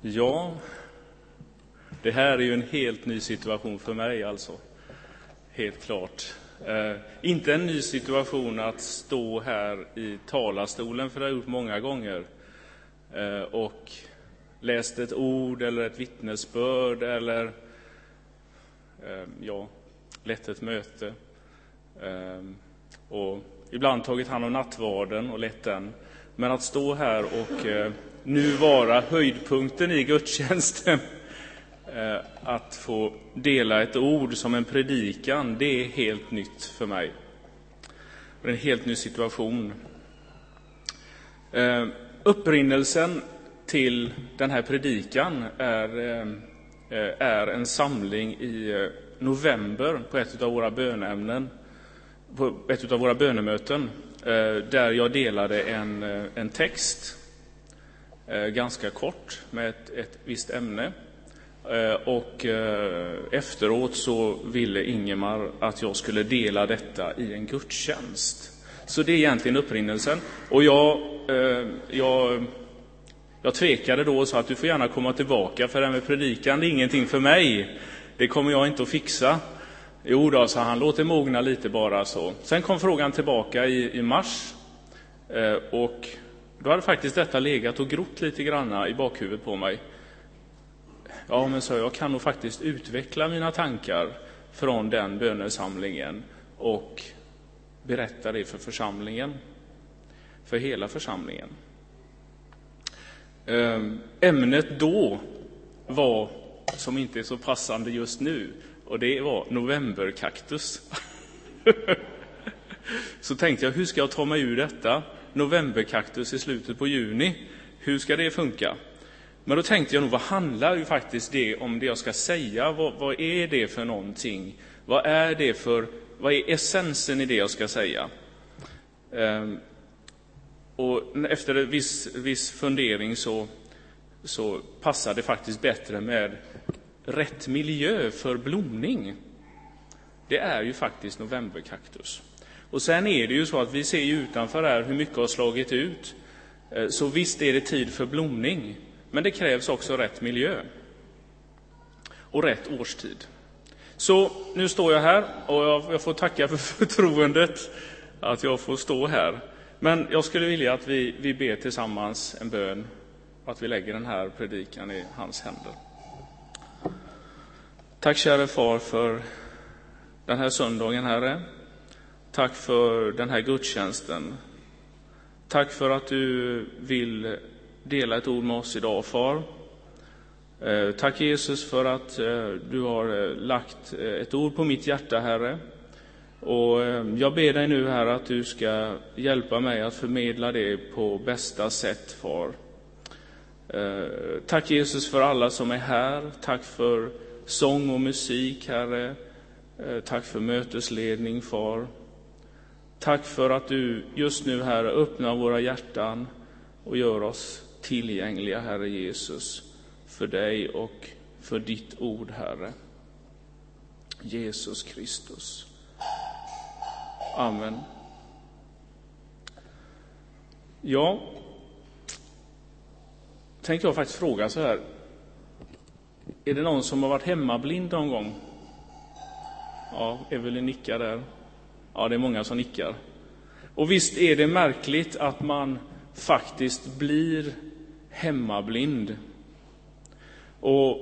Ja, det här är ju en helt ny situation för mig alltså. Helt klart. Eh, inte en ny situation att stå här i talarstolen, för det har jag gjort många gånger. Eh, och läst ett ord eller ett vittnesbörd eller eh, ja, lett ett möte. Eh, och ibland tagit hand om nattvarden och lett den. Men att stå här och eh, nu vara höjdpunkten i gudstjänsten, eh, att få dela ett ord som en predikan, det är helt nytt för mig. Det är en helt ny situation. Eh, upprinnelsen till den här predikan är, eh, är en samling i november på ett av våra bönämnen, på ett av våra bönemöten, där jag delade en, en text Eh, ganska kort med ett, ett visst ämne. Eh, och eh, efteråt så ville Ingemar att jag skulle dela detta i en gudstjänst. Så det är egentligen upprinnelsen. Och jag, jag, jag tvekade då och sa att du får gärna komma tillbaka, för det här med predikan det är ingenting för mig. Det kommer jag inte att fixa. Jo då, sa han, låt det mogna lite bara så. Sen kom frågan tillbaka i, i mars. Och då hade faktiskt detta legat och grott lite grann i bakhuvudet på mig. Ja, men så jag kan nog faktiskt utveckla mina tankar från den bönesamlingen och berätta det för församlingen, för hela församlingen. Ehm, ämnet då var, som inte är så passande just nu, och det var novemberkaktus. så tänkte jag, hur ska jag ta mig ur detta? Novemberkaktus i slutet på juni. Hur ska det funka? Men då tänkte jag nog, vad handlar ju faktiskt det om det jag ska säga? Vad, vad, är det för någonting? Vad är det för, vad är essensen i det jag ska säga? Ehm, och efter en viss, viss fundering så, så passar det faktiskt bättre med rätt miljö för blomning. Det är ju faktiskt novemberkaktus. Och sen är det ju så att vi ser ju utanför här hur mycket har slagit ut. Eh, så visst är det tid för blomning, men det krävs också rätt miljö och rätt årstid. Så nu står jag här och jag får tacka för förtroendet att jag får stå här. Men jag skulle vilja att vi, vi ber tillsammans en bön och att vi lägger den här predikan i hans händer. Tack käre far för den här söndagen, Herre. Tack för den här gudstjänsten. Tack för att du vill dela ett ord med oss idag, Far. Eh, tack Jesus för att eh, du har eh, lagt ett ord på mitt hjärta, Herre. Och jag ber dig nu, Herre, att du ska hjälpa mig att förmedla det på bästa sätt, Far. Tack Jesus för alla som är här. Tack för sång och musik, Herre. Tack för mötesledning, Far. Tack för att du just nu, Herre, öppnar våra hjärtan och gör oss tillgängliga, Herre Jesus, för dig och för ditt ord, Herre. Jesus Kristus. Amen. Ja, tänkte jag faktiskt fråga så här. Är det någon som har varit hemmablind någon gång? Ja, Evelyn nickar där. Ja, det är många som nickar. Och visst är det märkligt att man faktiskt blir hemmablind. Och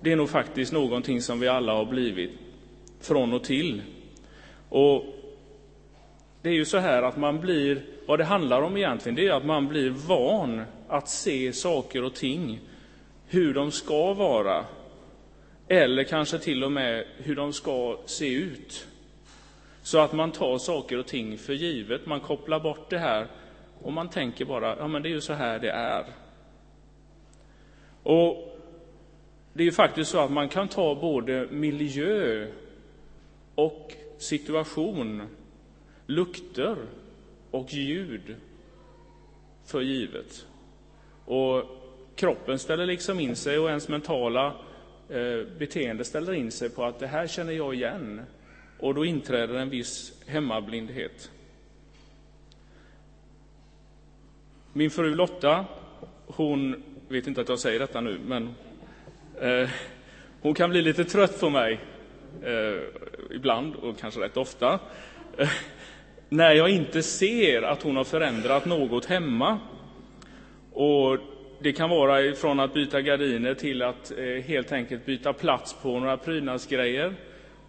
det är nog faktiskt någonting som vi alla har blivit från och till. Och det är ju så här att man blir, vad det handlar om egentligen, det är att man blir van att se saker och ting hur de ska vara. Eller kanske till och med hur de ska se ut. Så att man tar saker och ting för givet, man kopplar bort det här och man tänker bara, ja men det är ju så här det är. Och det är ju faktiskt så att man kan ta både miljö och situation, lukter och ljud för givet. Och kroppen ställer liksom in sig och ens mentala eh, beteende ställer in sig på att det här känner jag igen. Och då inträder en viss hemmablindhet. Min fru Lotta, hon vet inte att jag säger detta nu, men eh, hon kan bli lite trött på mig eh, ibland, och kanske rätt ofta, eh, när jag inte ser att hon har förändrat något hemma. Och det kan vara från att byta gardiner till att eh, helt enkelt byta plats på några prydnadsgrejer.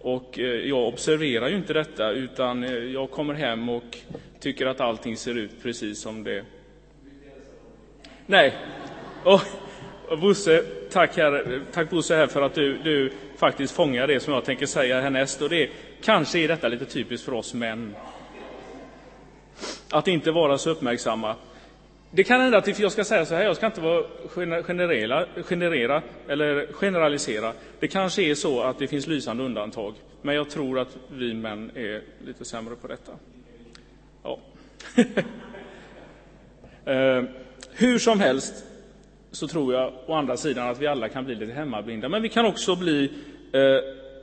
Och eh, jag observerar ju inte detta, utan eh, jag kommer hem och tycker att allting ser ut precis som det... Nej. Och, och Bosse, tack, här, tack Bosse här för att du, du faktiskt fångar det som jag tänker säga härnäst. Och det, kanske är detta lite typiskt för oss män. Att inte vara så uppmärksamma. Det kan hända att jag ska säga så här, jag ska inte vara generera, generera eller generalisera. Det kanske är så att det finns lysande undantag, men jag tror att vi män är lite sämre på detta. Ja. eh, hur som helst så tror jag å andra sidan att vi alla kan bli lite hemmablinda, men vi kan också bli eh,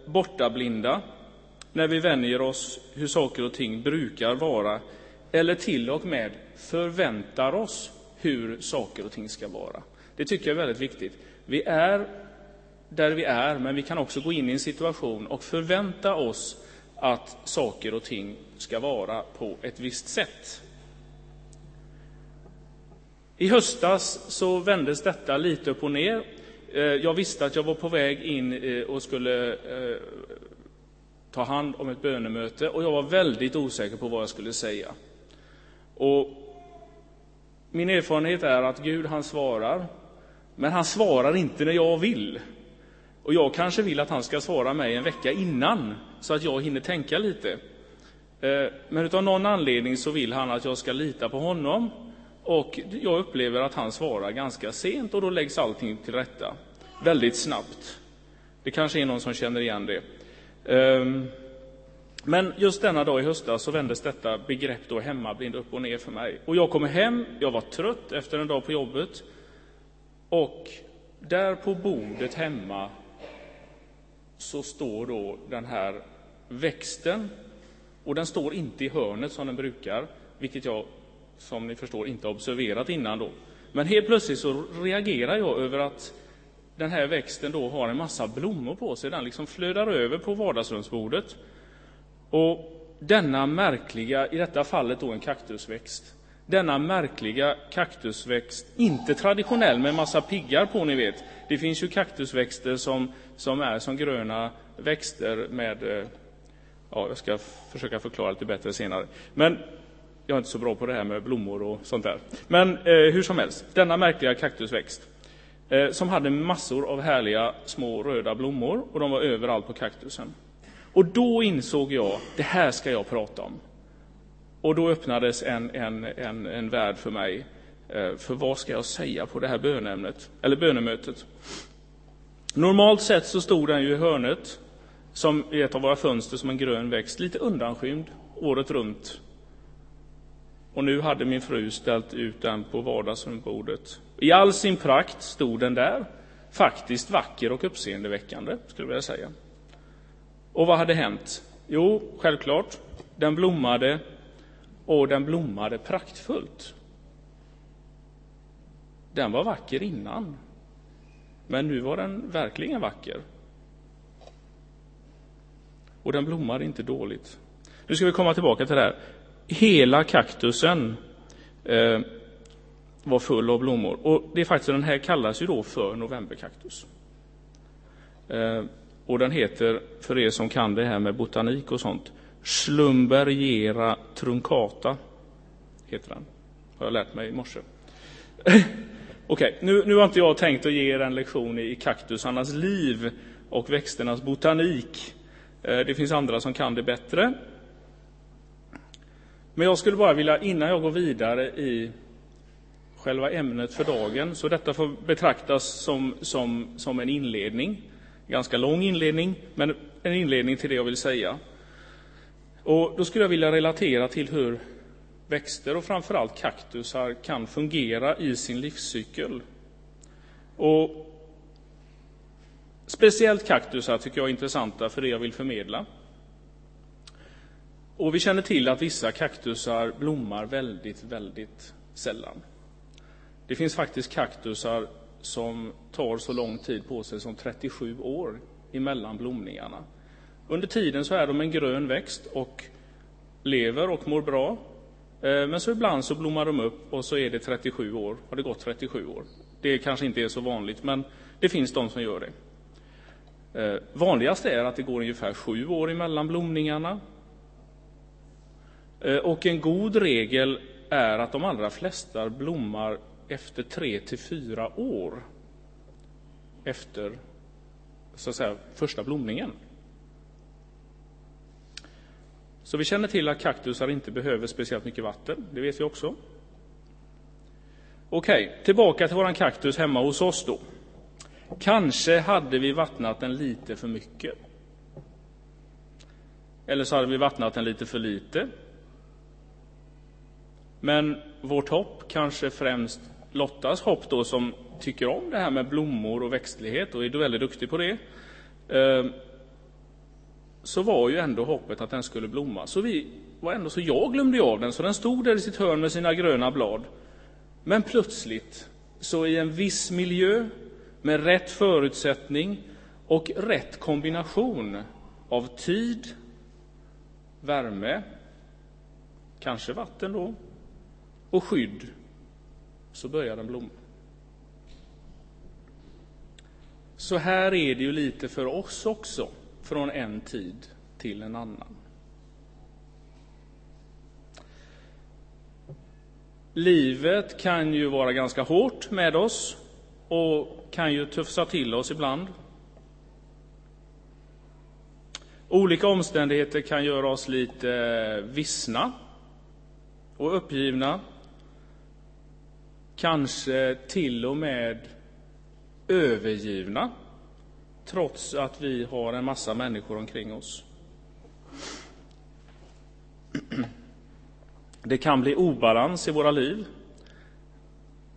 bortablinda när vi vänjer oss hur saker och ting brukar vara eller till och med förväntar oss hur saker och ting ska vara. Det tycker jag är väldigt viktigt. Vi är där vi är, men vi kan också gå in i en situation och förvänta oss att saker och ting ska vara på ett visst sätt. I höstas så vändes detta lite upp och ner. Eh, jag visste att jag var på väg in eh, och skulle eh, ta hand om ett bönemöte och jag var väldigt osäker på vad jag skulle säga. Och min erfarenhet är att Gud han svarar, men han svarar inte när jag vill. Och jag kanske vill att han ska svara mig en vecka innan, så att jag hinner tänka lite. Eh, men av någon anledning så vill han att jag ska lita på honom. Och jag upplever att han svarar ganska sent och då läggs allting till rätta. Väldigt snabbt. Det kanske är någon som känner igen det. Ehm, men just denna dag i höstas så vändes detta begrepp då hemmablind upp och ner för mig. Och jag kommer hem, jag var trött efter en dag på jobbet. Och där på bordet hemma så står då den här växten. Och den står inte i hörnet som den brukar, vilket jag som ni förstår inte observerat innan då. Men helt plötsligt så reagerar jag över att den här växten då har en massa blommor på sig. Den liksom flödar över på vardagsrumsbordet. Och denna märkliga, i detta fallet då en kaktusväxt, denna märkliga kaktusväxt, inte traditionell med massa piggar på, ni vet. Det finns ju kaktusväxter som, som är som gröna växter med, eh, ja, jag ska försöka förklara lite bättre senare. Men jag är inte så bra på det här med blommor och sånt där. Men eh, hur som helst, denna märkliga kaktusväxt eh, som hade massor av härliga små röda blommor och de var överallt på kaktusen. Och då insåg jag, det här ska jag prata om. Och då öppnades en, en, en, en värld för mig. Eh, för vad ska jag säga på det här bönämnet, eller bönemötet? Normalt sett så stod den ju i hörnet, som i ett av våra fönster, som en grön växt, lite undanskymd året runt. Och nu hade min fru ställt ut den på vardagsrumsbordet. I all sin prakt stod den där, faktiskt vacker och uppseendeväckande, skulle jag vilja säga. Och vad hade hänt? Jo, självklart, den blommade och den blommade praktfullt. Den var vacker innan, men nu var den verkligen vacker. Och den blommade inte dåligt. Nu ska vi komma tillbaka till det här. Hela kaktusen eh, var full av blommor. Och det är faktiskt, den här kallas ju då för novemberkaktus. Eh, och den heter, för er som kan det här med botanik och sånt, Schlumbergera truncata. Heter den. Har jag lärt mig i morse. Okej, okay, nu, nu har inte jag tänkt att ge er en lektion i kaktusarnas liv och växternas botanik. Eh, det finns andra som kan det bättre. Men jag skulle bara vilja, innan jag går vidare i själva ämnet för dagen, så detta får betraktas som, som, som en inledning ganska lång inledning, men en inledning till det jag vill säga. Och då skulle jag vilja relatera till hur växter och framförallt kaktusar kan fungera i sin livscykel. Och speciellt kaktusar tycker jag är intressanta för det jag vill förmedla. Och vi känner till att vissa kaktusar blommar väldigt, väldigt sällan. Det finns faktiskt kaktusar som tar så lång tid på sig som 37 år emellan blomningarna. Under tiden så är de en grön växt och lever och mår bra. Eh, men så ibland så blommar de upp och så är det 37 år, har det gått 37 år. Det kanske inte är så vanligt, men det finns de som gör det. Eh, vanligast är att det går ungefär sju år emellan blomningarna. Eh, och en god regel är att de allra flesta blommar efter tre till fyra år efter så att säga, första blomningen. Så vi känner till att kaktusar inte behöver speciellt mycket vatten, det vet vi också. Okej, tillbaka till våran kaktus hemma hos oss då. Kanske hade vi vattnat den lite för mycket. Eller så hade vi vattnat den lite för lite. Men vårt hopp, kanske främst Lottas hopp då, som tycker om det här med blommor och växtlighet och är väldigt duktig på det, eh, så var ju ändå hoppet att den skulle blomma. Så vi var ändå så jag glömde av den, så den stod där i sitt hörn med sina gröna blad. Men plötsligt, så i en viss miljö, med rätt förutsättning och rätt kombination av tid, värme, kanske vatten då, och skydd, så börjar den blomma. Så här är det ju lite för oss också, från en tid till en annan. Livet kan ju vara ganska hårt med oss och kan ju tufsa till oss ibland. Olika omständigheter kan göra oss lite vissna och uppgivna. Kanske till och med övergivna, trots att vi har en massa människor omkring oss. Det kan bli obalans i våra liv.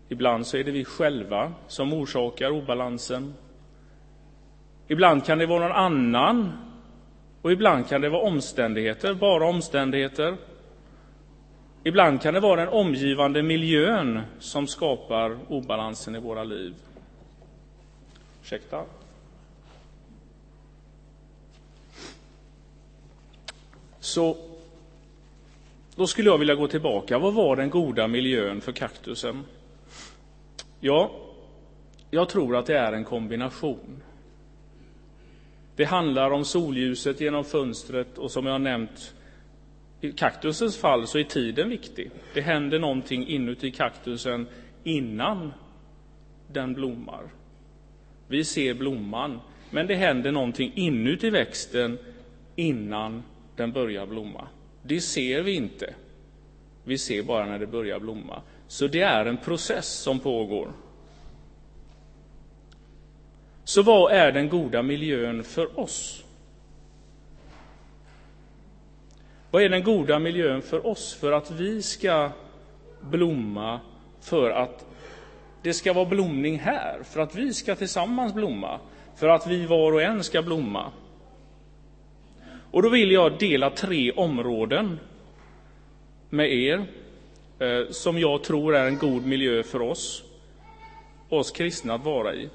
Ibland så är det vi själva som orsakar obalansen. Ibland kan det vara någon annan och ibland kan det vara omständigheter, bara omständigheter. Ibland kan det vara den omgivande miljön som skapar obalansen i våra liv. Ursäkta. Så då skulle jag vilja gå tillbaka. Vad var den goda miljön för kaktusen? Ja, jag tror att det är en kombination. Det handlar om solljuset genom fönstret och som jag nämnt i kaktusens fall så är tiden viktig. Det händer någonting inuti kaktusen innan den blommar. Vi ser blomman, men det händer någonting inuti växten innan den börjar blomma. Det ser vi inte. Vi ser bara när det börjar blomma. Så det är en process som pågår. Så vad är den goda miljön för oss? Vad är den goda miljön för oss för att vi ska blomma, för att det ska vara blomning här, för att vi ska tillsammans blomma, för att vi var och en ska blomma? Och då vill jag dela tre områden med er eh, som jag tror är en god miljö för oss, oss kristna att vara i.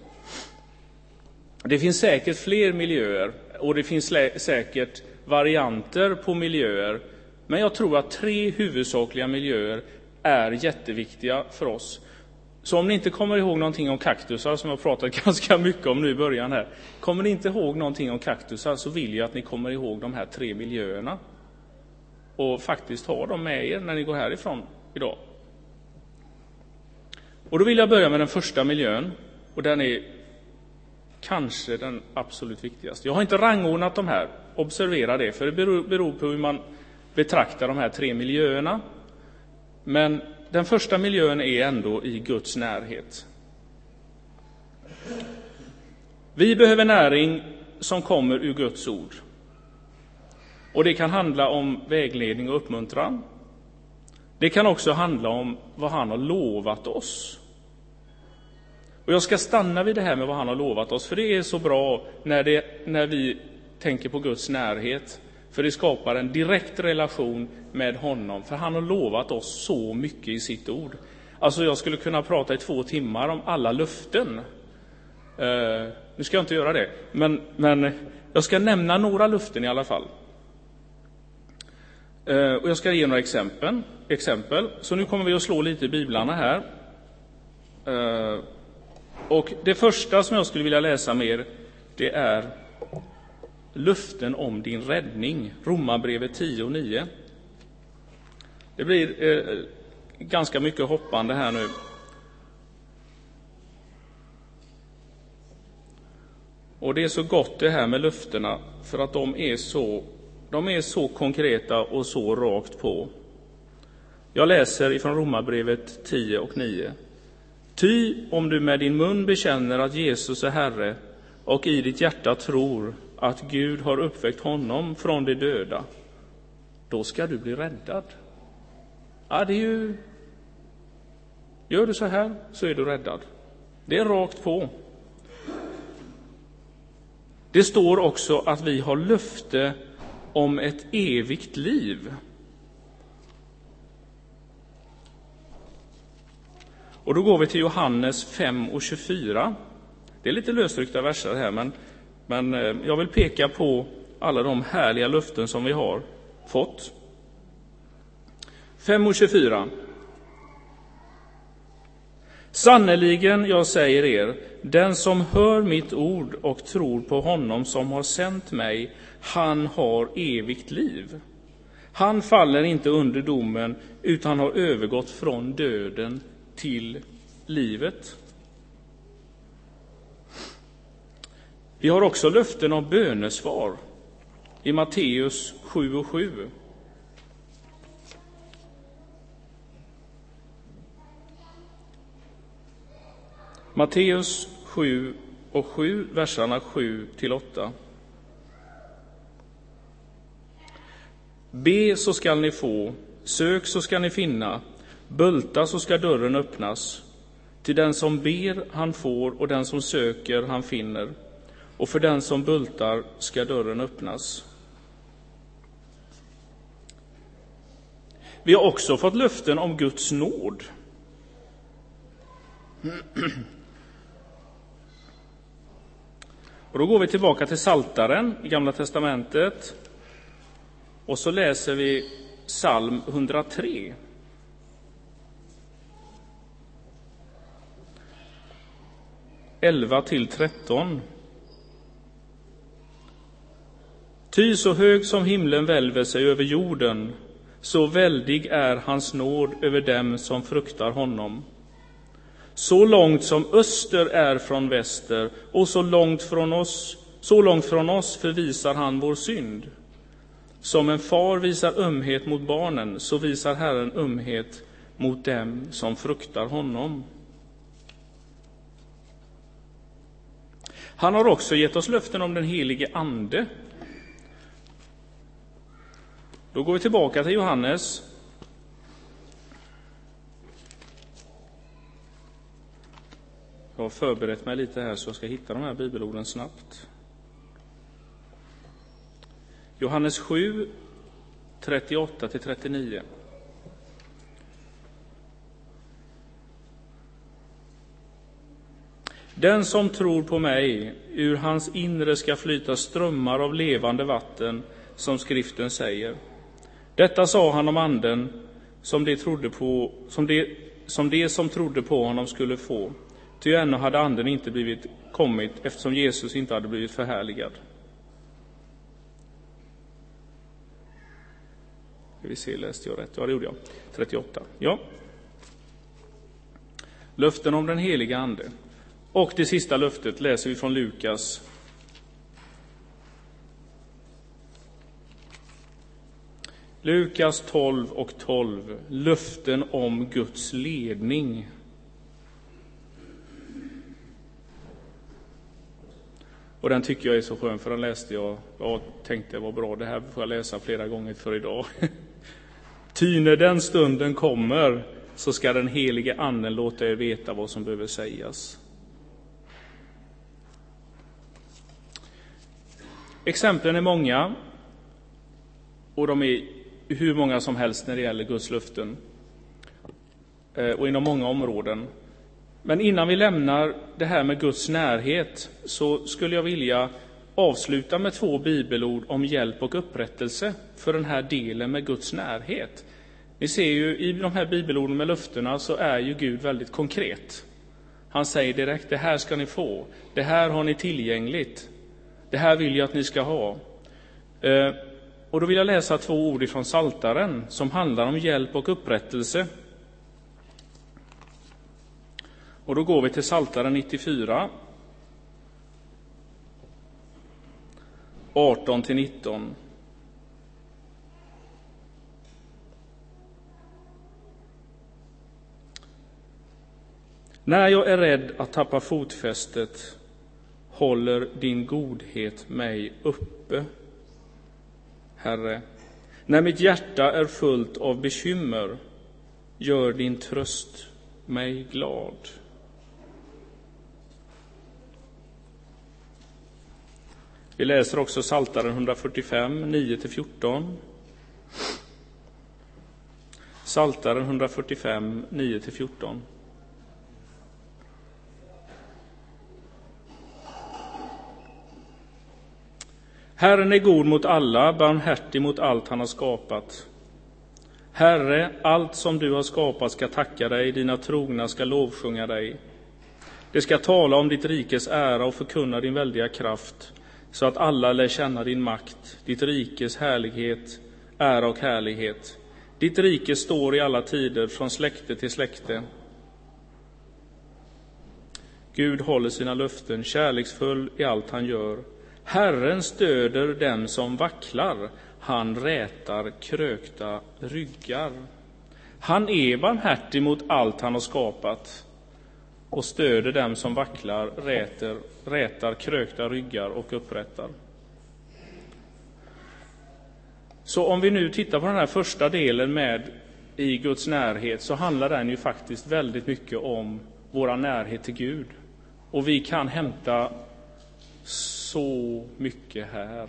Det finns säkert fler miljöer och det finns säkert varianter på miljöer. Men jag tror att tre huvudsakliga miljöer är jätteviktiga för oss. Så om ni inte kommer ihåg någonting om kaktusar, som jag pratat ganska mycket om nu i början här. Kommer ni inte ihåg någonting om kaktusar så vill jag att ni kommer ihåg de här tre miljöerna. Och faktiskt har dem med er när ni går härifrån idag. Och då vill jag börja med den första miljön. Och den är kanske den absolut viktigaste. Jag har inte rangordnat de här, observera det, för det beror, beror på hur man betraktar de här tre miljöerna. Men den första miljön är ändå i Guds närhet. Vi behöver näring som kommer ur Guds ord. Och det kan handla om vägledning och uppmuntran. Det kan också handla om vad han har lovat oss. Och jag ska stanna vid det här med vad han har lovat oss, för det är så bra när, det, när vi tänker på Guds närhet. För det skapar en direkt relation med honom, för han har lovat oss så mycket i sitt ord. Alltså, jag skulle kunna prata i två timmar om alla löften. Uh, nu ska jag inte göra det, men, men jag ska nämna några löften i alla fall. Uh, och jag ska ge några exempel. exempel. Så nu kommer vi att slå lite i biblarna här. Uh, och det första som jag skulle vilja läsa med er, det är luften om din räddning, Romarbrevet 10 och 9. Det blir eh, ganska mycket hoppande här nu. Och det är så gott det här med löftena, för att de är så, de är så konkreta och så rakt på. Jag läser ifrån Romarbrevet 10 och 9. Ty om du med din mun bekänner att Jesus är Herre och i ditt hjärta tror att Gud har uppväckt honom från de döda, då ska du bli räddad. Ja, det är ju... Gör du så här, så är du räddad. Det är rakt på. Det står också att vi har löfte om ett evigt liv. Och då går vi till Johannes 5 och 24. Det är lite lösryckta verser här, men, men eh, jag vill peka på alla de härliga löften som vi har fått. 5 och 24. Sannerligen, jag säger er, den som hör mitt ord och tror på honom som har sänt mig, han har evigt liv. Han faller inte under domen, utan har övergått från döden till livet. Vi har också löften om bönesvar i Matteus 7 och 7. Matteus 7 och 7, verserna 7 till 8. Be så skall ni få, sök så skall ni finna, bulta så skall dörren öppnas. Till den som ber han får och den som söker han finner, och för den som bultar ska dörren öppnas. Vi har också fått löften om Guds nåd. Och då går vi tillbaka till Saltaren i Gamla testamentet och så läser vi psalm 103. Elva till tretton. Ty så hög som himlen välver sig över jorden, så väldig är hans nåd över dem som fruktar honom. Så långt som öster är från väster och så långt från oss, så långt från oss förvisar han vår synd. Som en far visar ömhet mot barnen, så visar Herren ömhet mot dem som fruktar honom. Han har också gett oss löften om den helige Ande. Då går vi tillbaka till Johannes Jag har förberett mig lite här så jag ska hitta de här bibelorden snabbt. Johannes 7, 38 till 39. Den som tror på mig, ur hans inre ska flyta strömmar av levande vatten, som skriften säger. Detta sa han om anden som de, trodde på, som de, som de som trodde på honom skulle få. Ty ännu hade anden inte blivit kommit eftersom Jesus inte hade blivit förhärligad. Ska vi se, läste jag rätt? Ja, det gjorde jag. 38. Ja. Löften om den heliga Ande. Och det sista löftet läser vi från Lukas Lukas 12 och 12. Löften om Guds ledning. Och den tycker jag är så skön, för den läste jag Jag tänkte var bra, det här får jag läsa flera gånger för idag. Ty när den stunden kommer så ska den helige Anden låta er veta vad som behöver sägas. Exemplen är många och de är hur många som helst när det gäller Guds löften. Eh, och inom många områden. Men innan vi lämnar det här med Guds närhet så skulle jag vilja avsluta med två bibelord om hjälp och upprättelse för den här delen med Guds närhet. Ni ser ju i de här bibelorden med löftena så är ju Gud väldigt konkret. Han säger direkt, det här ska ni få, det här har ni tillgängligt, det här vill jag att ni ska ha. Eh, och då vill jag läsa två ord ifrån Saltaren som handlar om hjälp och upprättelse. Och då går vi till Saltaren 94. 18 till 19. När jag är rädd att tappa fotfästet håller din godhet mig uppe. Herre, när mitt hjärta är fullt av bekymmer gör din tröst mig glad. Vi läser också Saltaren 145, 9-14. Saltaren 145, 9-14. Herren är god mot alla, barmhärtig mot allt han har skapat. Herre, allt som du har skapat ska tacka dig, dina trogna ska lovsjunga dig. Det ska tala om ditt rikes ära och förkunna din väldiga kraft, så att alla lär känna din makt, ditt rikes härlighet, ära och härlighet. Ditt rike står i alla tider, från släkte till släkte. Gud håller sina löften, kärleksfull i allt han gör. Herren stöder den som vacklar, han rätar krökta ryggar. Han är barmhärtig mot allt han har skapat och stöder dem som vacklar, räter, rätar krökta ryggar och upprättar. Så om vi nu tittar på den här första delen med i Guds närhet så handlar den ju faktiskt väldigt mycket om vår närhet till Gud. Och vi kan hämta så mycket här.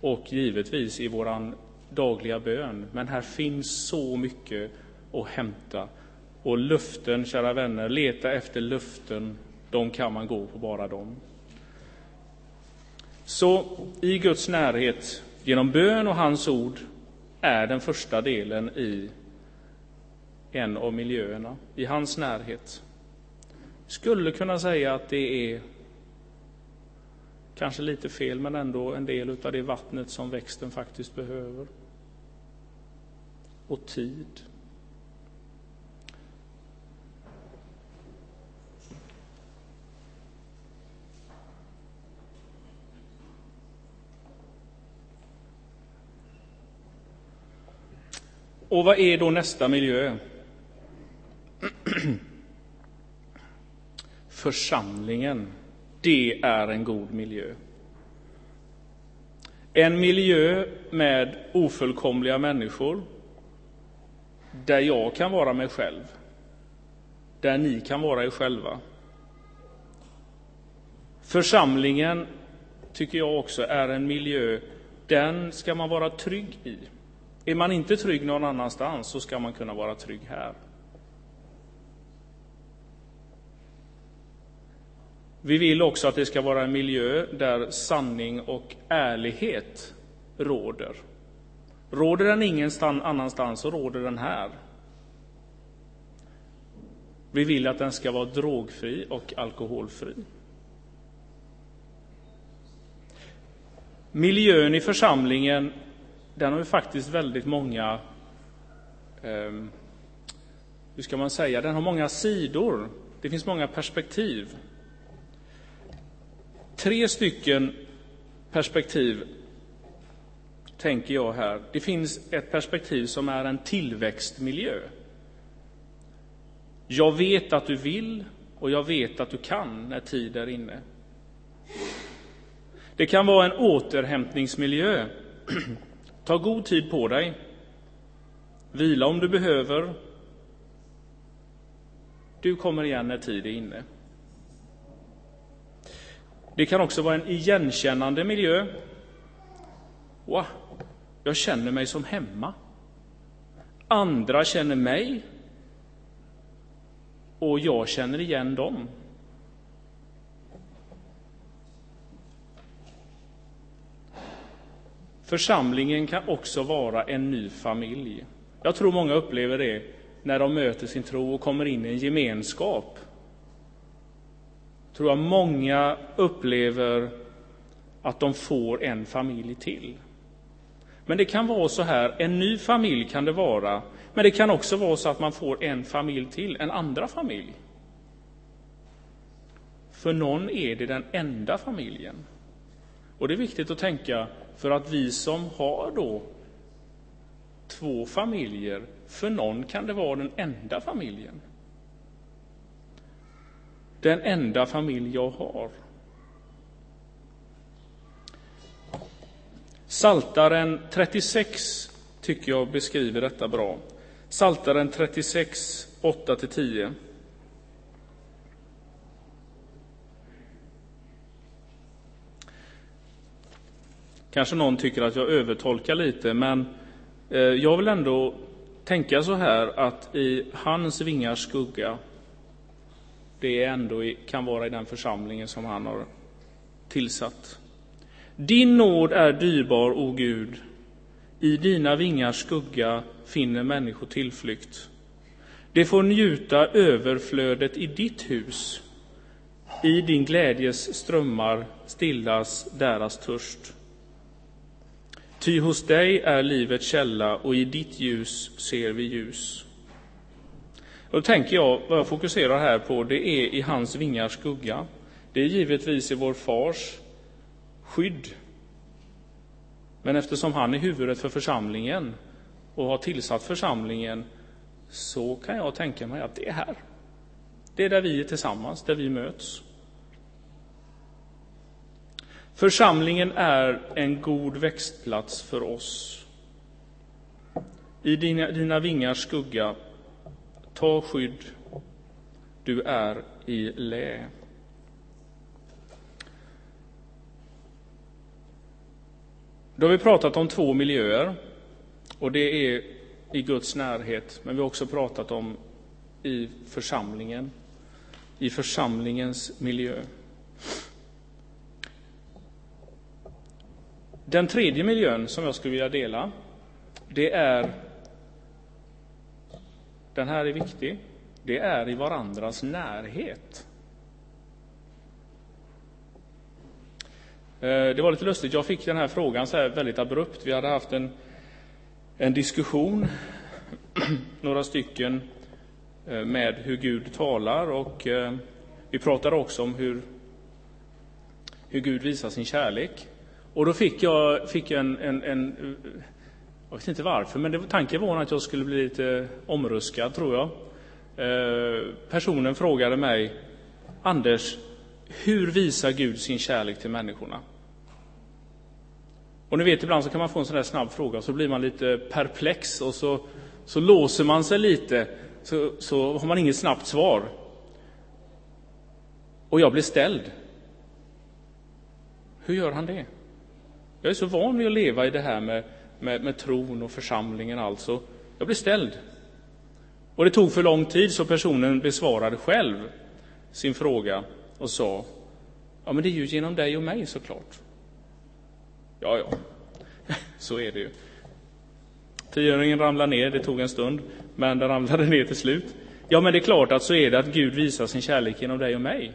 Och givetvis i våran dagliga bön. Men här finns så mycket att hämta. Och luften, kära vänner, leta efter luften. De kan man gå på, bara dem. Så i Guds närhet, genom bön och hans ord, är den första delen i en av miljöerna, i hans närhet. Skulle kunna säga att det är Kanske lite fel, men ändå en del av det vattnet som växten faktiskt behöver. Och tid. Och vad är då nästa miljö? Församlingen det är en god miljö. En miljö med ofullkomliga människor, där jag kan vara mig själv, där ni kan vara er själva. Församlingen tycker jag också är en miljö, den ska man vara trygg i. Är man inte trygg någon annanstans så ska man kunna vara trygg här. Vi vill också att det ska vara en miljö där sanning och ärlighet råder. Råder den ingen annanstans så råder den här. Vi vill att den ska vara drogfri och alkoholfri. Miljön i församlingen, den har ju faktiskt väldigt många, eh, hur ska man säga, den har många sidor. Det finns många perspektiv. Tre stycken perspektiv tänker jag här. Det finns ett perspektiv som är en tillväxtmiljö. Jag vet att du vill och jag vet att du kan när tid är inne. Det kan vara en återhämtningsmiljö. Ta god tid på dig. Vila om du behöver. Du kommer igen när tid är inne. Det kan också vara en igenkännande miljö. Wow, jag känner mig som hemma. Andra känner mig och jag känner igen dem. Församlingen kan också vara en ny familj. Jag tror många upplever det när de möter sin tro och kommer in i en gemenskap. Tror jag många upplever att de får en familj till. Men det kan vara så här, en ny familj kan det vara, men det kan också vara så att man får en familj till, en andra familj. För någon är det den enda familjen. Och det är viktigt att tänka för att vi som har då två familjer, för någon kan det vara den enda familjen. Den enda familj jag har. Saltaren 36 tycker jag beskriver detta bra. Saltaren 36, 8-10. Kanske någon tycker att jag övertolkar lite, men eh, jag vill ändå tänka så här att i hans vingars skugga, det ändå kan vara i den församlingen som han har tillsatt. Din nåd är dyrbar, o Gud. I dina vingars skugga finner människor tillflykt. De får njuta överflödet i ditt hus. I din glädjes strömmar stillas deras törst. Ty hos dig är livets källa och i ditt ljus ser vi ljus. Och då tänker jag, vad jag fokuserar här på, det är i hans vingars skugga. Det är givetvis i vår fars skydd. Men eftersom han är huvudet för församlingen och har tillsatt församlingen så kan jag tänka mig att det är här. Det är där vi är tillsammans, där vi möts. Församlingen är en god växtplats för oss. I dina, dina vingars skugga, ta skydd, du är i lä. Då har vi pratat om två miljöer och det är i Guds närhet, men vi har också pratat om i församlingen, i församlingens miljö. Den tredje miljön som jag skulle vilja dela, det är, den här är viktig, det är i varandras närhet. Eh, det var lite lustigt, jag fick den här frågan så här väldigt abrupt. Vi hade haft en, en diskussion, några stycken, eh, med hur Gud talar och eh, vi pratade också om hur, hur Gud visar sin kärlek. Och då fick jag, fick jag en, en, en jag vet inte varför, men det, tanken var att jag skulle bli lite omruskad, tror jag. Eh, personen frågade mig, Anders, hur visar Gud sin kärlek till människorna? Och ni vet, ibland så kan man få en sån där snabb fråga och så blir man lite perplex och så, så låser man sig lite, så, så har man inget snabbt svar. Och jag blir ställd. Hur gör han det? Jag är så van vid att leva i det här med, med, med tron och församlingen alltså. Jag blev ställd. Och det tog för lång tid så personen besvarade själv sin fråga och sa, ja men det är ju genom dig och mig såklart. Ja, ja, så är det ju. Tioöringen ramlade ner, det tog en stund, men den ramlade ner till slut. Ja, men det är klart att så är det att Gud visar sin kärlek genom dig och mig.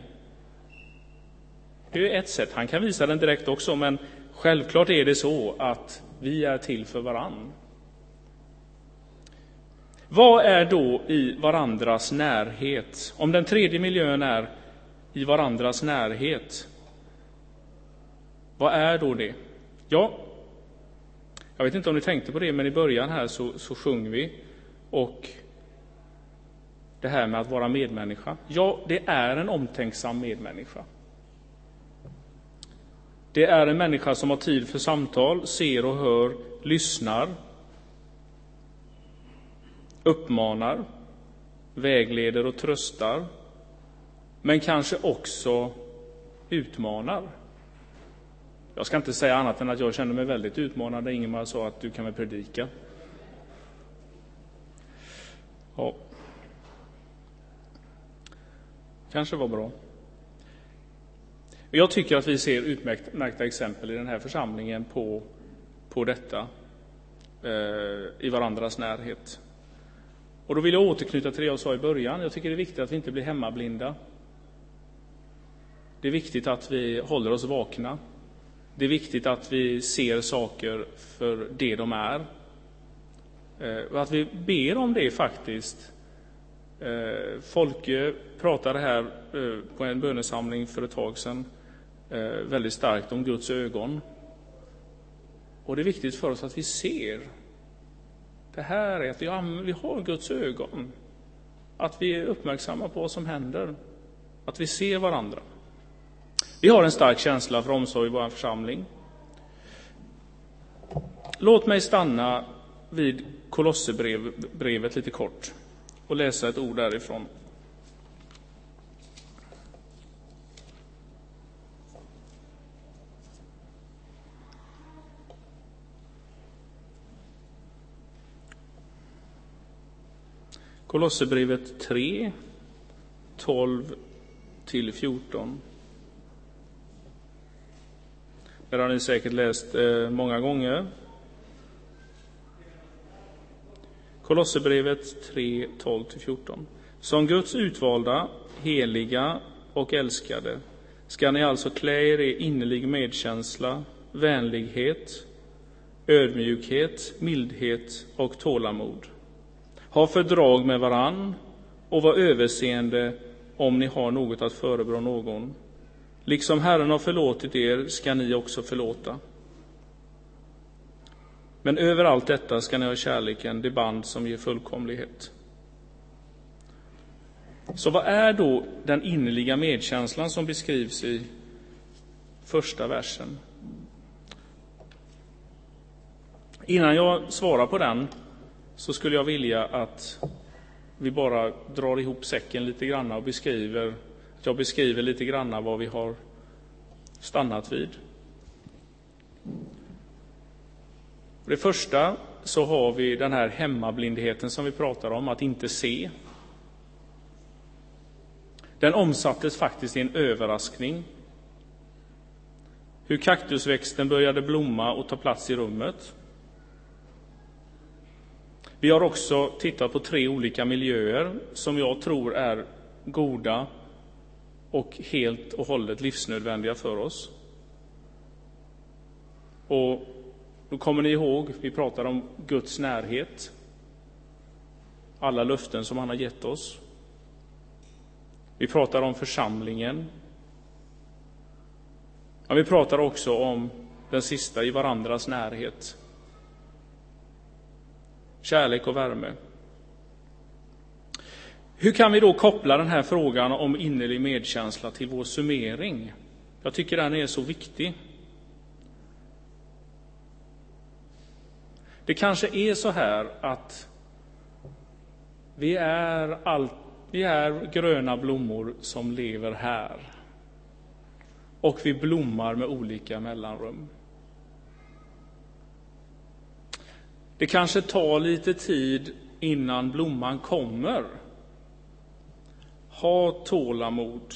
Det är ett sätt. Han kan visa den direkt också, men självklart är det så att vi är till för varann. Vad är då i varandras närhet? Om den tredje miljön är i varandras närhet, vad är då det? Ja, jag vet inte om ni tänkte på det, men i början här så, så sjöng vi och det här med att vara medmänniska. Ja, det är en omtänksam medmänniska. Det är en människa som har tid för samtal, ser och hör, lyssnar, uppmanar, vägleder och tröstar, men kanske också utmanar. Jag ska inte säga annat än att jag kände mig väldigt utmanad när Ingemar sa att du kan väl predika. Ja. Kanske var bra. Jag tycker att vi ser utmärkta exempel i den här församlingen på, på detta eh, i varandras närhet. Och då vill jag återknyta till det jag sa i början. Jag tycker det är viktigt att vi inte blir hemmablinda. Det är viktigt att vi håller oss vakna. Det är viktigt att vi ser saker för det de är. Eh, och att vi ber om det faktiskt. Eh, Folke pratade här eh, på en bönesamling för ett tag sedan Eh, väldigt starkt om Guds ögon. Och det är viktigt för oss att vi ser. Det här är att vi har Guds ögon. Att vi är uppmärksamma på vad som händer. Att vi ser varandra. Vi har en stark känsla för omsorg i vår församling. Låt mig stanna vid Kolosserbrevet lite kort och läsa ett ord därifrån. Kolosserbrevet 3, 12 till 14. Det har ni säkert läst eh, många gånger. Kolosserbrevet 3, 12-14. Som Guds utvalda, heliga och älskade ska ni alltså klä er i innerlig medkänsla, vänlighet, ödmjukhet, mildhet och tålamod. Ha fördrag med varann och var överseende om ni har något att förebrå någon. Liksom Herren har förlåtit er ska ni också förlåta. Men över allt detta ska ni ha kärleken, det band som ger fullkomlighet. Så vad är då den innerliga medkänslan som beskrivs i första versen? Innan jag svarar på den så skulle jag vilja att vi bara drar ihop säcken lite grann och beskriver jag beskriver lite grann vad vi har stannat vid. För det första så har vi den här hemmablindheten som vi pratar om, att inte se. Den omsattes faktiskt i en överraskning. Hur kaktusväxten började blomma och ta plats i rummet. Vi har också tittat på tre olika miljöer som jag tror är goda och helt och hållet livsnödvändiga för oss. Och då kommer ni ihåg, vi pratade om Guds närhet, alla löften som han har gett oss. Vi pratar om församlingen. Men vi pratar också om den sista i varandras närhet. Kärlek och värme. Hur kan vi då koppla den här frågan om innerlig medkänsla till vår summering? Jag tycker den är så viktig. Det kanske är så här att vi är, all, vi är gröna blommor som lever här. Och vi blommar med olika mellanrum. Det kanske tar lite tid innan blomman kommer. Ha tålamod.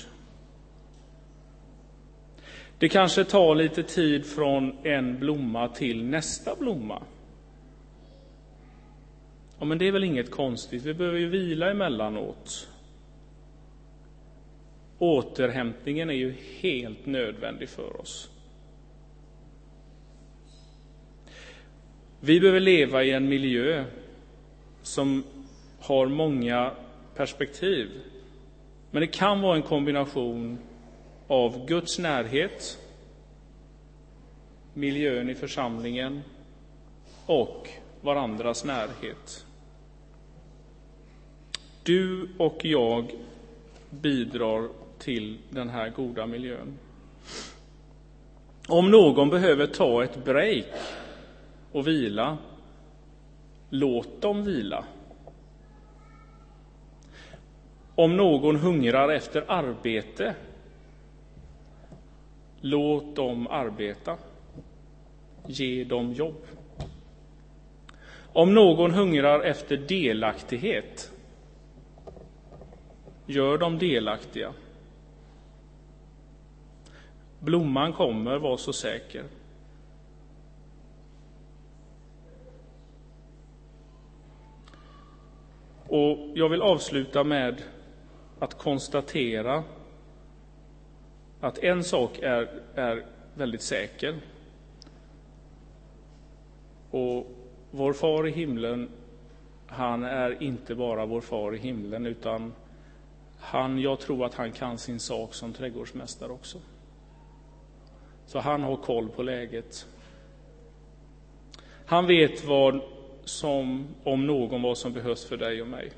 Det kanske tar lite tid från en blomma till nästa blomma. Ja, men det är väl inget konstigt, vi behöver ju vila emellanåt. Återhämtningen är ju helt nödvändig för oss. Vi behöver leva i en miljö som har många perspektiv. Men det kan vara en kombination av Guds närhet, miljön i församlingen och varandras närhet. Du och jag bidrar till den här goda miljön. Om någon behöver ta ett break och vila, låt dem vila. Om någon hungrar efter arbete, låt dem arbeta. Ge dem jobb. Om någon hungrar efter delaktighet, gör dem delaktiga. Blomman kommer, var så säker. Och jag vill avsluta med att konstatera att en sak är, är väldigt säker. Och vår far i himlen, han är inte bara vår far i himlen, utan han, jag tror att han kan sin sak som trädgårdsmästare också. Så han har koll på läget. Han vet vad som, om någon, vad som behövs för dig och mig.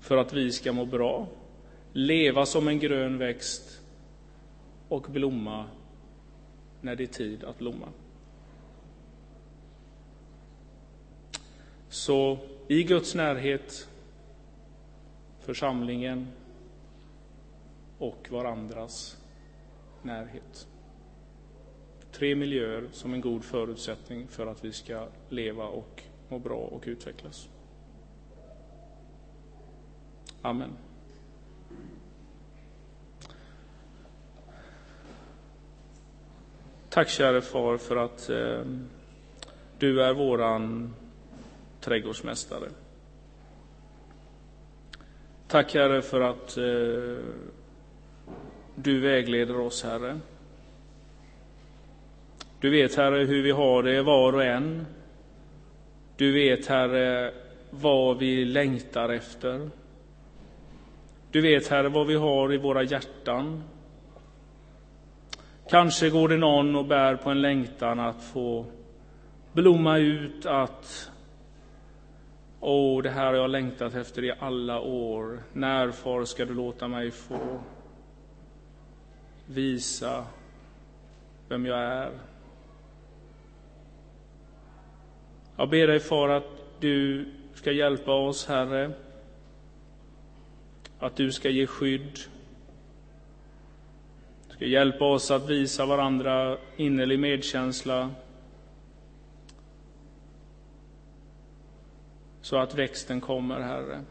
För att vi ska må bra, leva som en grön växt och blomma när det är tid att blomma. Så i Guds närhet, församlingen och varandras närhet. Tre miljöer som en god förutsättning för att vi ska leva och må bra och utvecklas. Amen. Tack käre far för att eh, du är våran trädgårdsmästare. Tack Herre för att eh, du vägleder oss Herre. Du vet Herre hur vi har det var och en. Du vet Herre vad vi längtar efter. Du vet Herre vad vi har i våra hjärtan. Kanske går det någon och bär på en längtan att få blomma ut, att Åh, det här har jag längtat efter i alla år. När, far, ska du låta mig få visa vem jag är? Jag ber dig, far, att du ska hjälpa oss, Herre. Att du ska ge skydd. Du ska hjälpa oss att visa varandra innerlig medkänsla. så att växten kommer, Herre.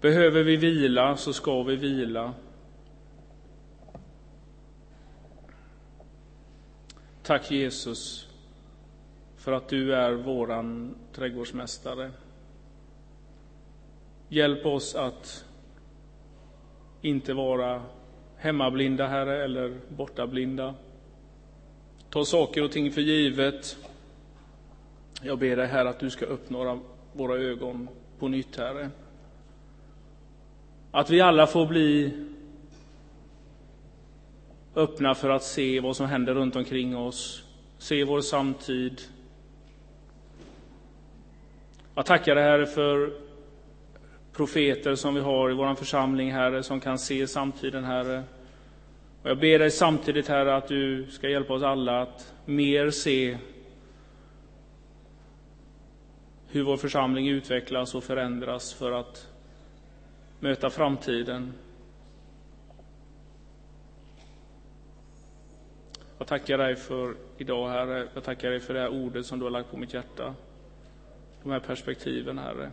Behöver vi vila så ska vi vila. Tack Jesus för att du är våran trädgårdsmästare. Hjälp oss att inte vara hemmablinda, Herre, eller bortablinda. Ta saker och ting för givet. Jag ber dig, Herre, att du ska öppna våra ögon på nytt, Herre. Att vi alla får bli öppna för att se vad som händer runt omkring oss, se vår samtid. Jag tackar dig, Herre, för profeter som vi har i vår församling, Herre, som kan se samtiden, Herre. Och jag ber dig samtidigt, Herre, att du ska hjälpa oss alla att mer se hur vår församling utvecklas och förändras för att möta framtiden. Jag tackar dig för idag, Herre. Jag tackar dig för det här ordet som du har lagt på mitt hjärta. De här perspektiven, Herre.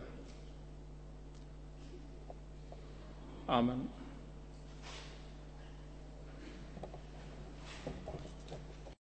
Amen.